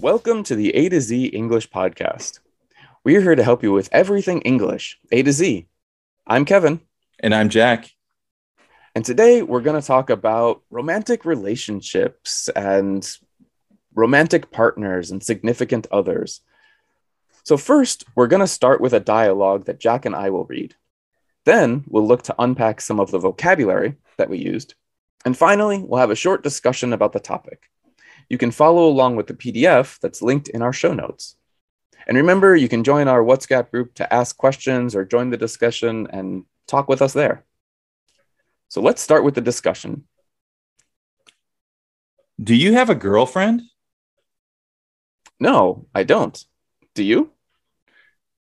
Welcome to the A to Z English Podcast. We're here to help you with everything English, A to Z. I'm Kevin. And I'm Jack. And today we're going to talk about romantic relationships and romantic partners and significant others. So, first, we're going to start with a dialogue that Jack and I will read. Then we'll look to unpack some of the vocabulary that we used. And finally, we'll have a short discussion about the topic. You can follow along with the PDF that's linked in our show notes. And remember, you can join our WhatsApp group to ask questions or join the discussion and talk with us there. So let's start with the discussion. Do you have a girlfriend? No, I don't. Do you?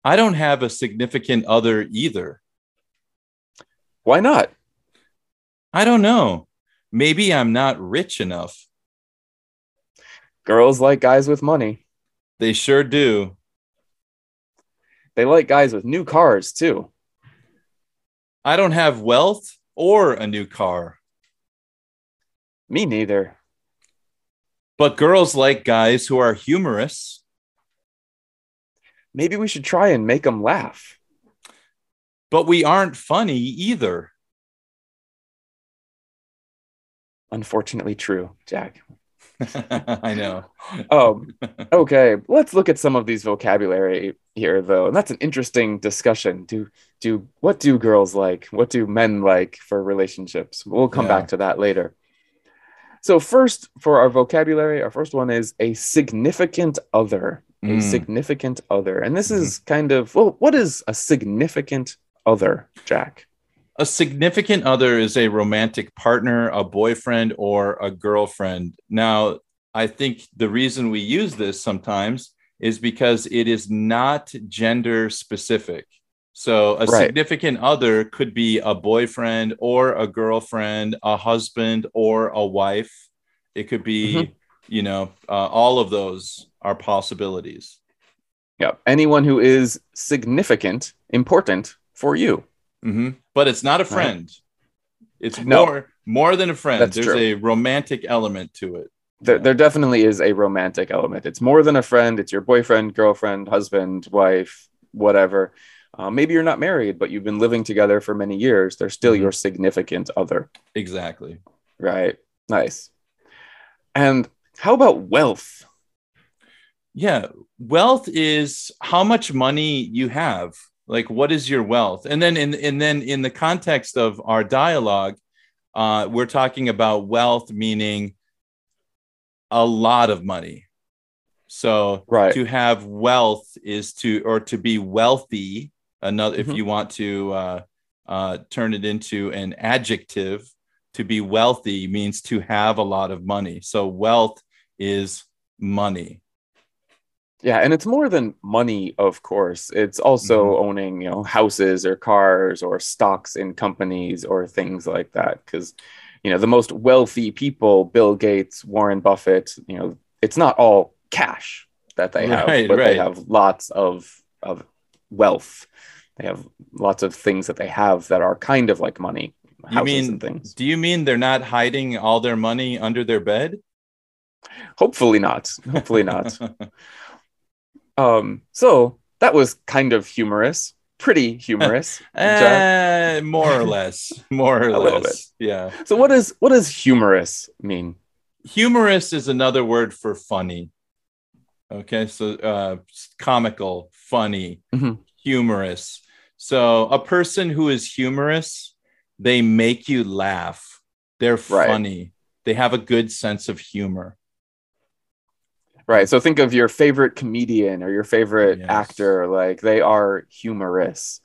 I don't have a significant other either. Why not? I don't know. Maybe I'm not rich enough. Girls like guys with money. They sure do. They like guys with new cars too. I don't have wealth or a new car. Me neither. But girls like guys who are humorous. Maybe we should try and make them laugh. But we aren't funny either. Unfortunately, true, Jack. I know. um, okay, let's look at some of these vocabulary here, though. And that's an interesting discussion. Do do what do girls like? What do men like for relationships? We'll come Yeah. back to that later. So first, for our vocabulary, our first one is a significant other. A Mm. significant other, and this is kind of well, what is a significant other, Jack? A significant other is a romantic partner, a boyfriend, or a girlfriend. Now, I think the reason we use this sometimes is because it is not gender specific. So, a Right. significant other could be a boyfriend or a girlfriend, a husband or a wife. It could be, Mhm. you know, uh, all of those are possibilities. Yeah, anyone who is significant, important for you. hmm But it's not a Right. friend. It's No. more more than a friend. That's There's true. a romantic element to it. there, there definitely is a romantic element. It's more than a friend. It's your boyfriend, girlfriend, husband, wife, whatever. Uh, maybe you're not married, but you've been living together for many years. They're still Mhm. your significant other, Exactly. right? Nice. And how about wealth? Yeah. Wealth is how much money you have. Like what is your wealth? And then in and then in the context of our dialogue, uh, we're talking about wealth meaning a lot of money. So Right. to have wealth is to or to be wealthy. Another if Mhm. you want to uh, uh, turn it into an adjective, to be wealthy means to have a lot of money. So wealth is money. Yeah, and it's more than money, of course. It's also Mhm. owning, you know, houses or cars or stocks in companies or things like that. Because, you know, the most wealthy people, Bill Gates, Warren Buffett, you know, it's not all cash that they have, Right, but they have lots of of wealth. They have lots of things that they have that are kind of like money, You mean and things. do you mean they're not hiding all their money under their bed? Hopefully not. Hopefully not. Um, so that was kind of humorous, pretty humorous. Eh, more or less. More or A little less. Yeah. So what is what does humorous mean? Humorous is another word for funny. Okay. So uh, comical, funny, Mhm. humorous. So a person who is humorous, they make you laugh. They're Right. funny. They have a good sense of humor. Right. So think of your favorite comedian or your favorite Yes. actor. Like they are humorous.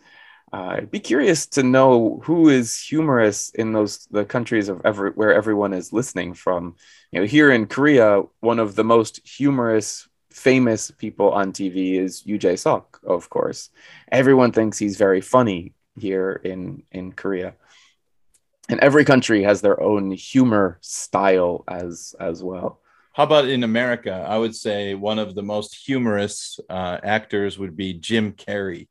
Uh, I'd be curious to know who is humorous in those the countries of every where everyone is listening from. You know, here in Korea, one of the most humorous, famous people on TV is Jae Suk, of course. Everyone thinks he's very funny here in in Korea, and every country has their own humor style as as well. How about in America? I would say one of the most humorous uh, actors would be Jim Carrey.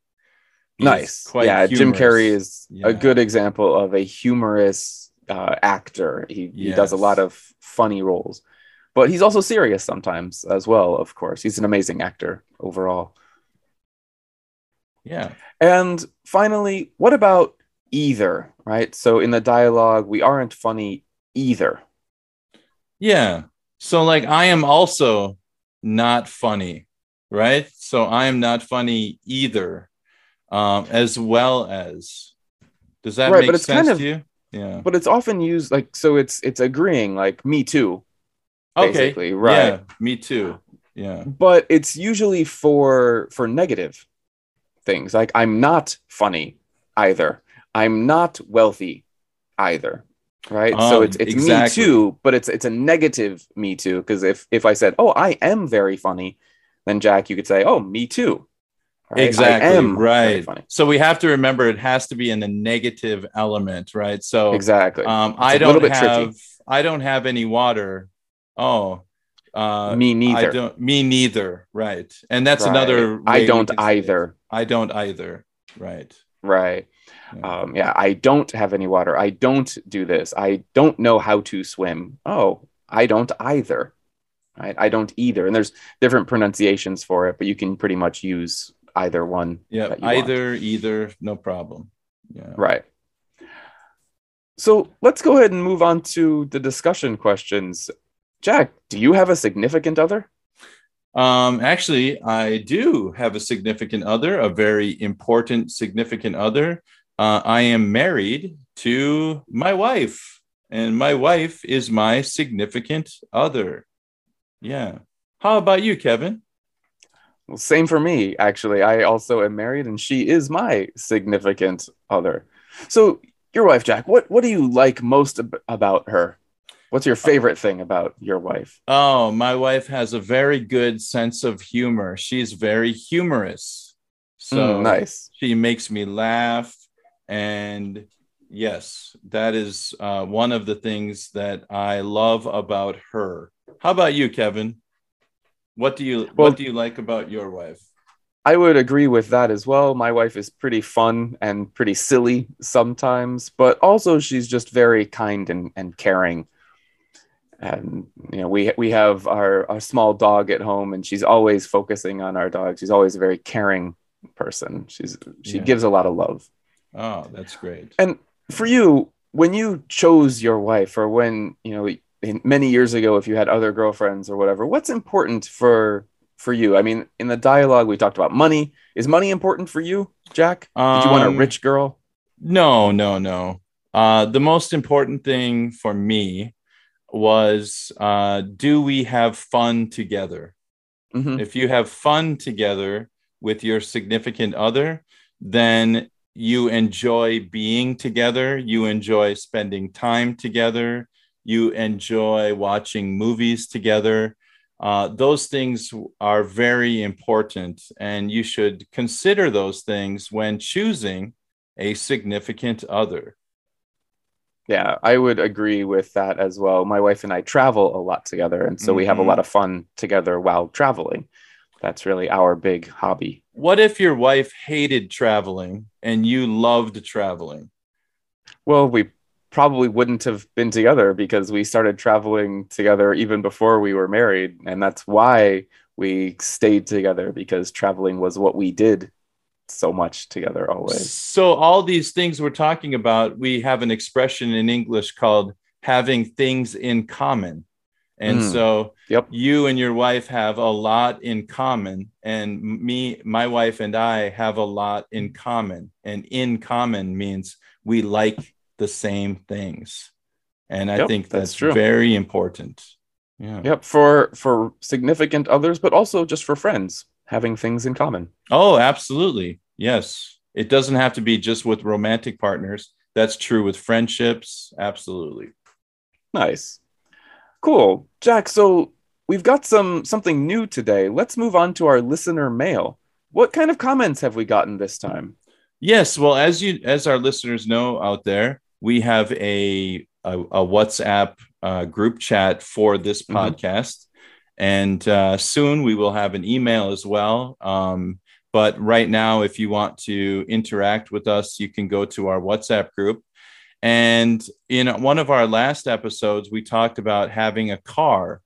He's nice. quite Yeah, Jim. Carrey is Yeah. a good example of a humorous uh, actor. He, he does a lot of funny roles, but he's also serious sometimes as well, of course. He's an amazing actor overall. Yeah. And finally, what about either, right? So in the dialogue, we aren't funny either. Yeah. So like I am also not funny, right? So I am not funny either. Um, as well as does that Right, make but it's sense kind of- to you? Yeah. But it's often used like so it's it's agreeing like me too, Okay. right? Yeah, me too. Yeah. but it's usually for for negative things like i'm not funny either i'm not wealthy either right so Um, it's it's exactly. me too but it's it's a negative me too because if if i said oh i am very funny then jack you could say oh me too Right? Exactly. I am very right. funny So we have to remember it has to be in the negative element, right? So exactly um I don't bit tricky. have I don't have any water. Oh. Uh me neither I don't me neither. Right. And that's Right. another i don't either I don't either. Right. Right Yeah. um, yeah i don't have any water i don't do this i don't know how to swim oh i don't either right i don't either and there's different pronunciations for it but you can pretty much use either one Yeah. you want. Either, either, no problem. Yeah. right so let's go ahead and move on to the discussion questions jack do you have a significant other Um, actually, I do have a significant other, a very important significant other. Uh, I am married to my wife, and my wife is my significant other. Yeah. How about you, Kevin? well, same for me actually i also am married and she is my significant other so your wife jack what what do you like most ab- about her what's your favorite thing about your wife Oh, my wife has a very good sense of humor. She's very humorous. So Mm, nice she makes me laugh. And yes, that is uh, one of the things that I love about her. How about you, Kevin? What do you Well- what do you like about your wife? I would agree with that as well. My wife is pretty fun and pretty silly sometimes, but also she's just very kind and, and caring. And you know, we we have our, our small dog at home and she's always focusing on our dog. She's always a very caring person. She's she Yeah. gives a lot of love. Oh, that's great. And for you, when you chose your wife or when, you know, in, many years ago if you had other girlfriends or whatever, what's important for for you? I mean, in the dialogue we talked about money. Is money important for you, Jack? Did you want a Um, rich girl? No, no, no. Uh, the most important thing for me was uh, do we have fun together? Mhm. If you have fun together with your significant other, then you enjoy being together, you enjoy spending time together, you enjoy watching movies together. Uh, those things are very important, and you should consider those things when choosing a significant other. Yeah, I would agree with that as well. My wife and I travel a lot together, and so we have a lot mm-hmm. of fun together while traveling. That's really our big hobby. What if your wife hated traveling and you loved traveling? Well, we probably wouldn't have been together because we started traveling together even before we were married. And that's why we stayed together because traveling was what we did so much together always. So, all these things we're talking about, we have an expression in English called having things in common. And Mm. so, Yep. you and your wife have a lot in common, and me, my wife, and I have a lot in common. And in common means we like the same things. And I Yep, think that's that's, very important. Yeah. Yep, for for significant others, but also just for friends, having things in common. Oh, absolutely. Yes. It doesn't have to be just with romantic partners. That's true with friendships. Absolutely. Nice. Cool. Jack, so we've got some something new today. Let's move on to our listener mail. What kind of comments have we gotten this time? Yes. Well, as you as our listeners know out there, we have a a, a WhatsApp uh, group chat for this Mhm. podcast, and uh, soon we will have an email as well. Um, but right now, if you want to interact with us, you can go to our WhatsApp group. And in one of our last episodes, we talked about having a car.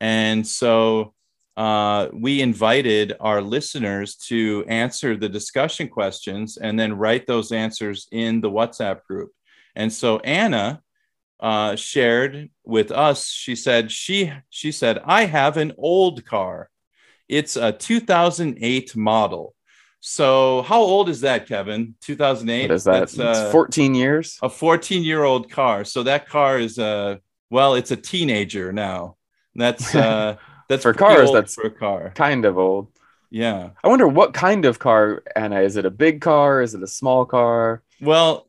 And so uh, we invited our listeners to answer the discussion questions and then write those answers in the WhatsApp group. And so Anna uh, shared with us. She said she she said I have an old car. It's a 2008 model. So how old is that, Kevin? 2008. What is that? That's, It's uh, 14 years? a 14 year old car. So that car is a well, it's a teenager now. That's uh that's For cars, that's- for a car. Kind of old. Yeah. I wonder what kind of car, Anna. Is it a big car? Is it a small car? Well,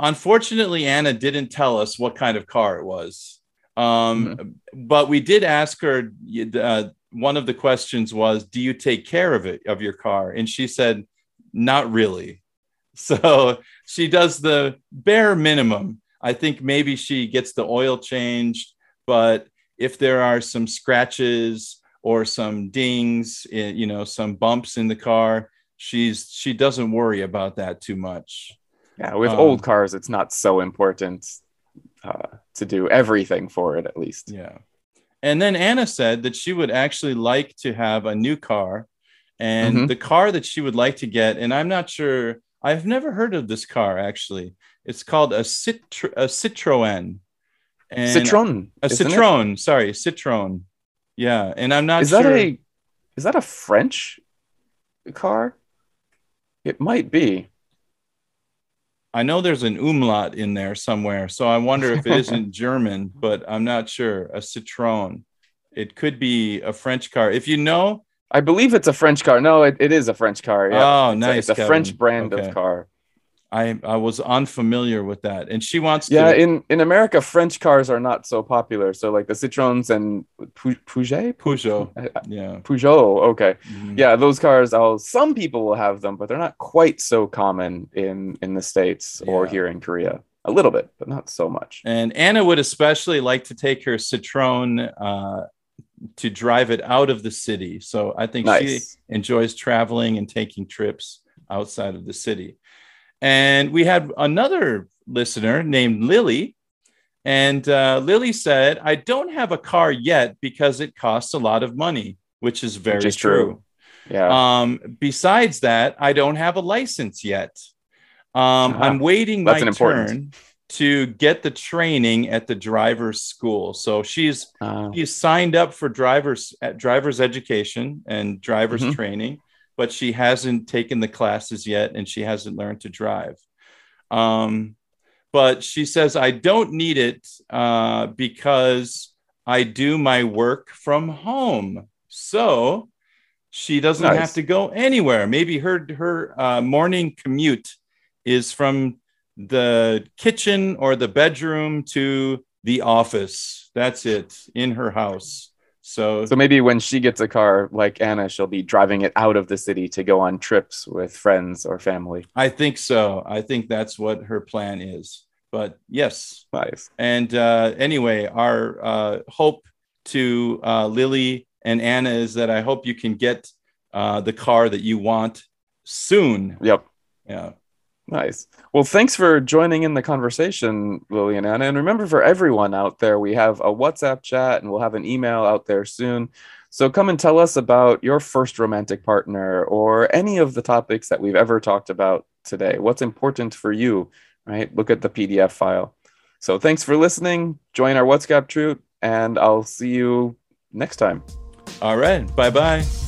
unfortunately, Anna didn't tell us what kind of car it was. Um, But we did ask her. Uh, one of the questions was, "Do you take care of it of your car?" And she said, "Not really." So she does the bare minimum. I think maybe she gets the oil changed, but if there are some scratches or some dings, eh, you know, some bumps in the car, she's she doesn't worry about that too much. Yeah, with Um, old cars, it's not so important uh, to do everything for it, at least. Yeah. And then Anna said that she would actually like to have a new car. And Mhm. the car that she would like to get, and I'm not sure, I've never heard of this car actually. It's called a, Citro- a Citroen. And Citroen. A isn't it? Sorry, Citroen. Yeah. And I'm not Is sure. that a is that a French car? It might be. I know there's an umlaut in there somewhere. So I wonder if it isn't German, but I'm not sure. A Citroen. It could be a French car. If you know, I believe it's a French car. No, it, it is a French car. Yeah. Oh, it's a, nice, it's a Kevin. French brand Okay. of car. I I was unfamiliar with that, and she wants Yeah, to. in in America, French cars are not so popular. So like the Citroens and Peugeot, Peugeot. Yeah. Peugeot. Okay, Mhm. yeah, those cars. I'll, some people will have them, but they're not quite so common in in the states or here in Korea. A little bit, but not so much. And Anna would especially like to take her Citroen uh, to drive it out of the city. So I think she enjoys traveling and taking trips outside of the city. And we had another listener named Lily. And uh, Lily said, I don't have a car yet because it costs a lot of money, which is very is true. true. Yeah. Um, besides that, I don't have a license yet. Um, Ah, I'm waiting that's my turn to get the training at the driver's school. So she's Uh, she's signed up for drivers at driver's education and driver's Mhm. training, but she hasn't taken the classes yet and she hasn't learned to drive. Um, but she says I don't need it uh, because I do my work from home. So she doesn't Nice. have to go anywhere. Maybe her her uh, morning commute is from the kitchen or the bedroom to the office. That's it in her house. So, so maybe when she gets a car like Anna, she'll be driving it out of the city to go on trips with friends or family. I think so. I think that's what her plan is. But yes. Nice. And uh, anyway, our uh, hope to uh, Lily and Anna is that I hope you can get uh, the car that you want soon. Yep. Yeah. Nice. Well, thanks for joining in the conversation, Anna. And remember, for everyone out there, we have a WhatsApp chat and we'll have an email out there soon. So come and tell us about your first romantic partner or any of the topics that we've ever talked about today. What's important for you, right? Look at the PDF file. So thanks for listening. Join our WhatsApp troop, and I'll see you next time. All right. Bye bye.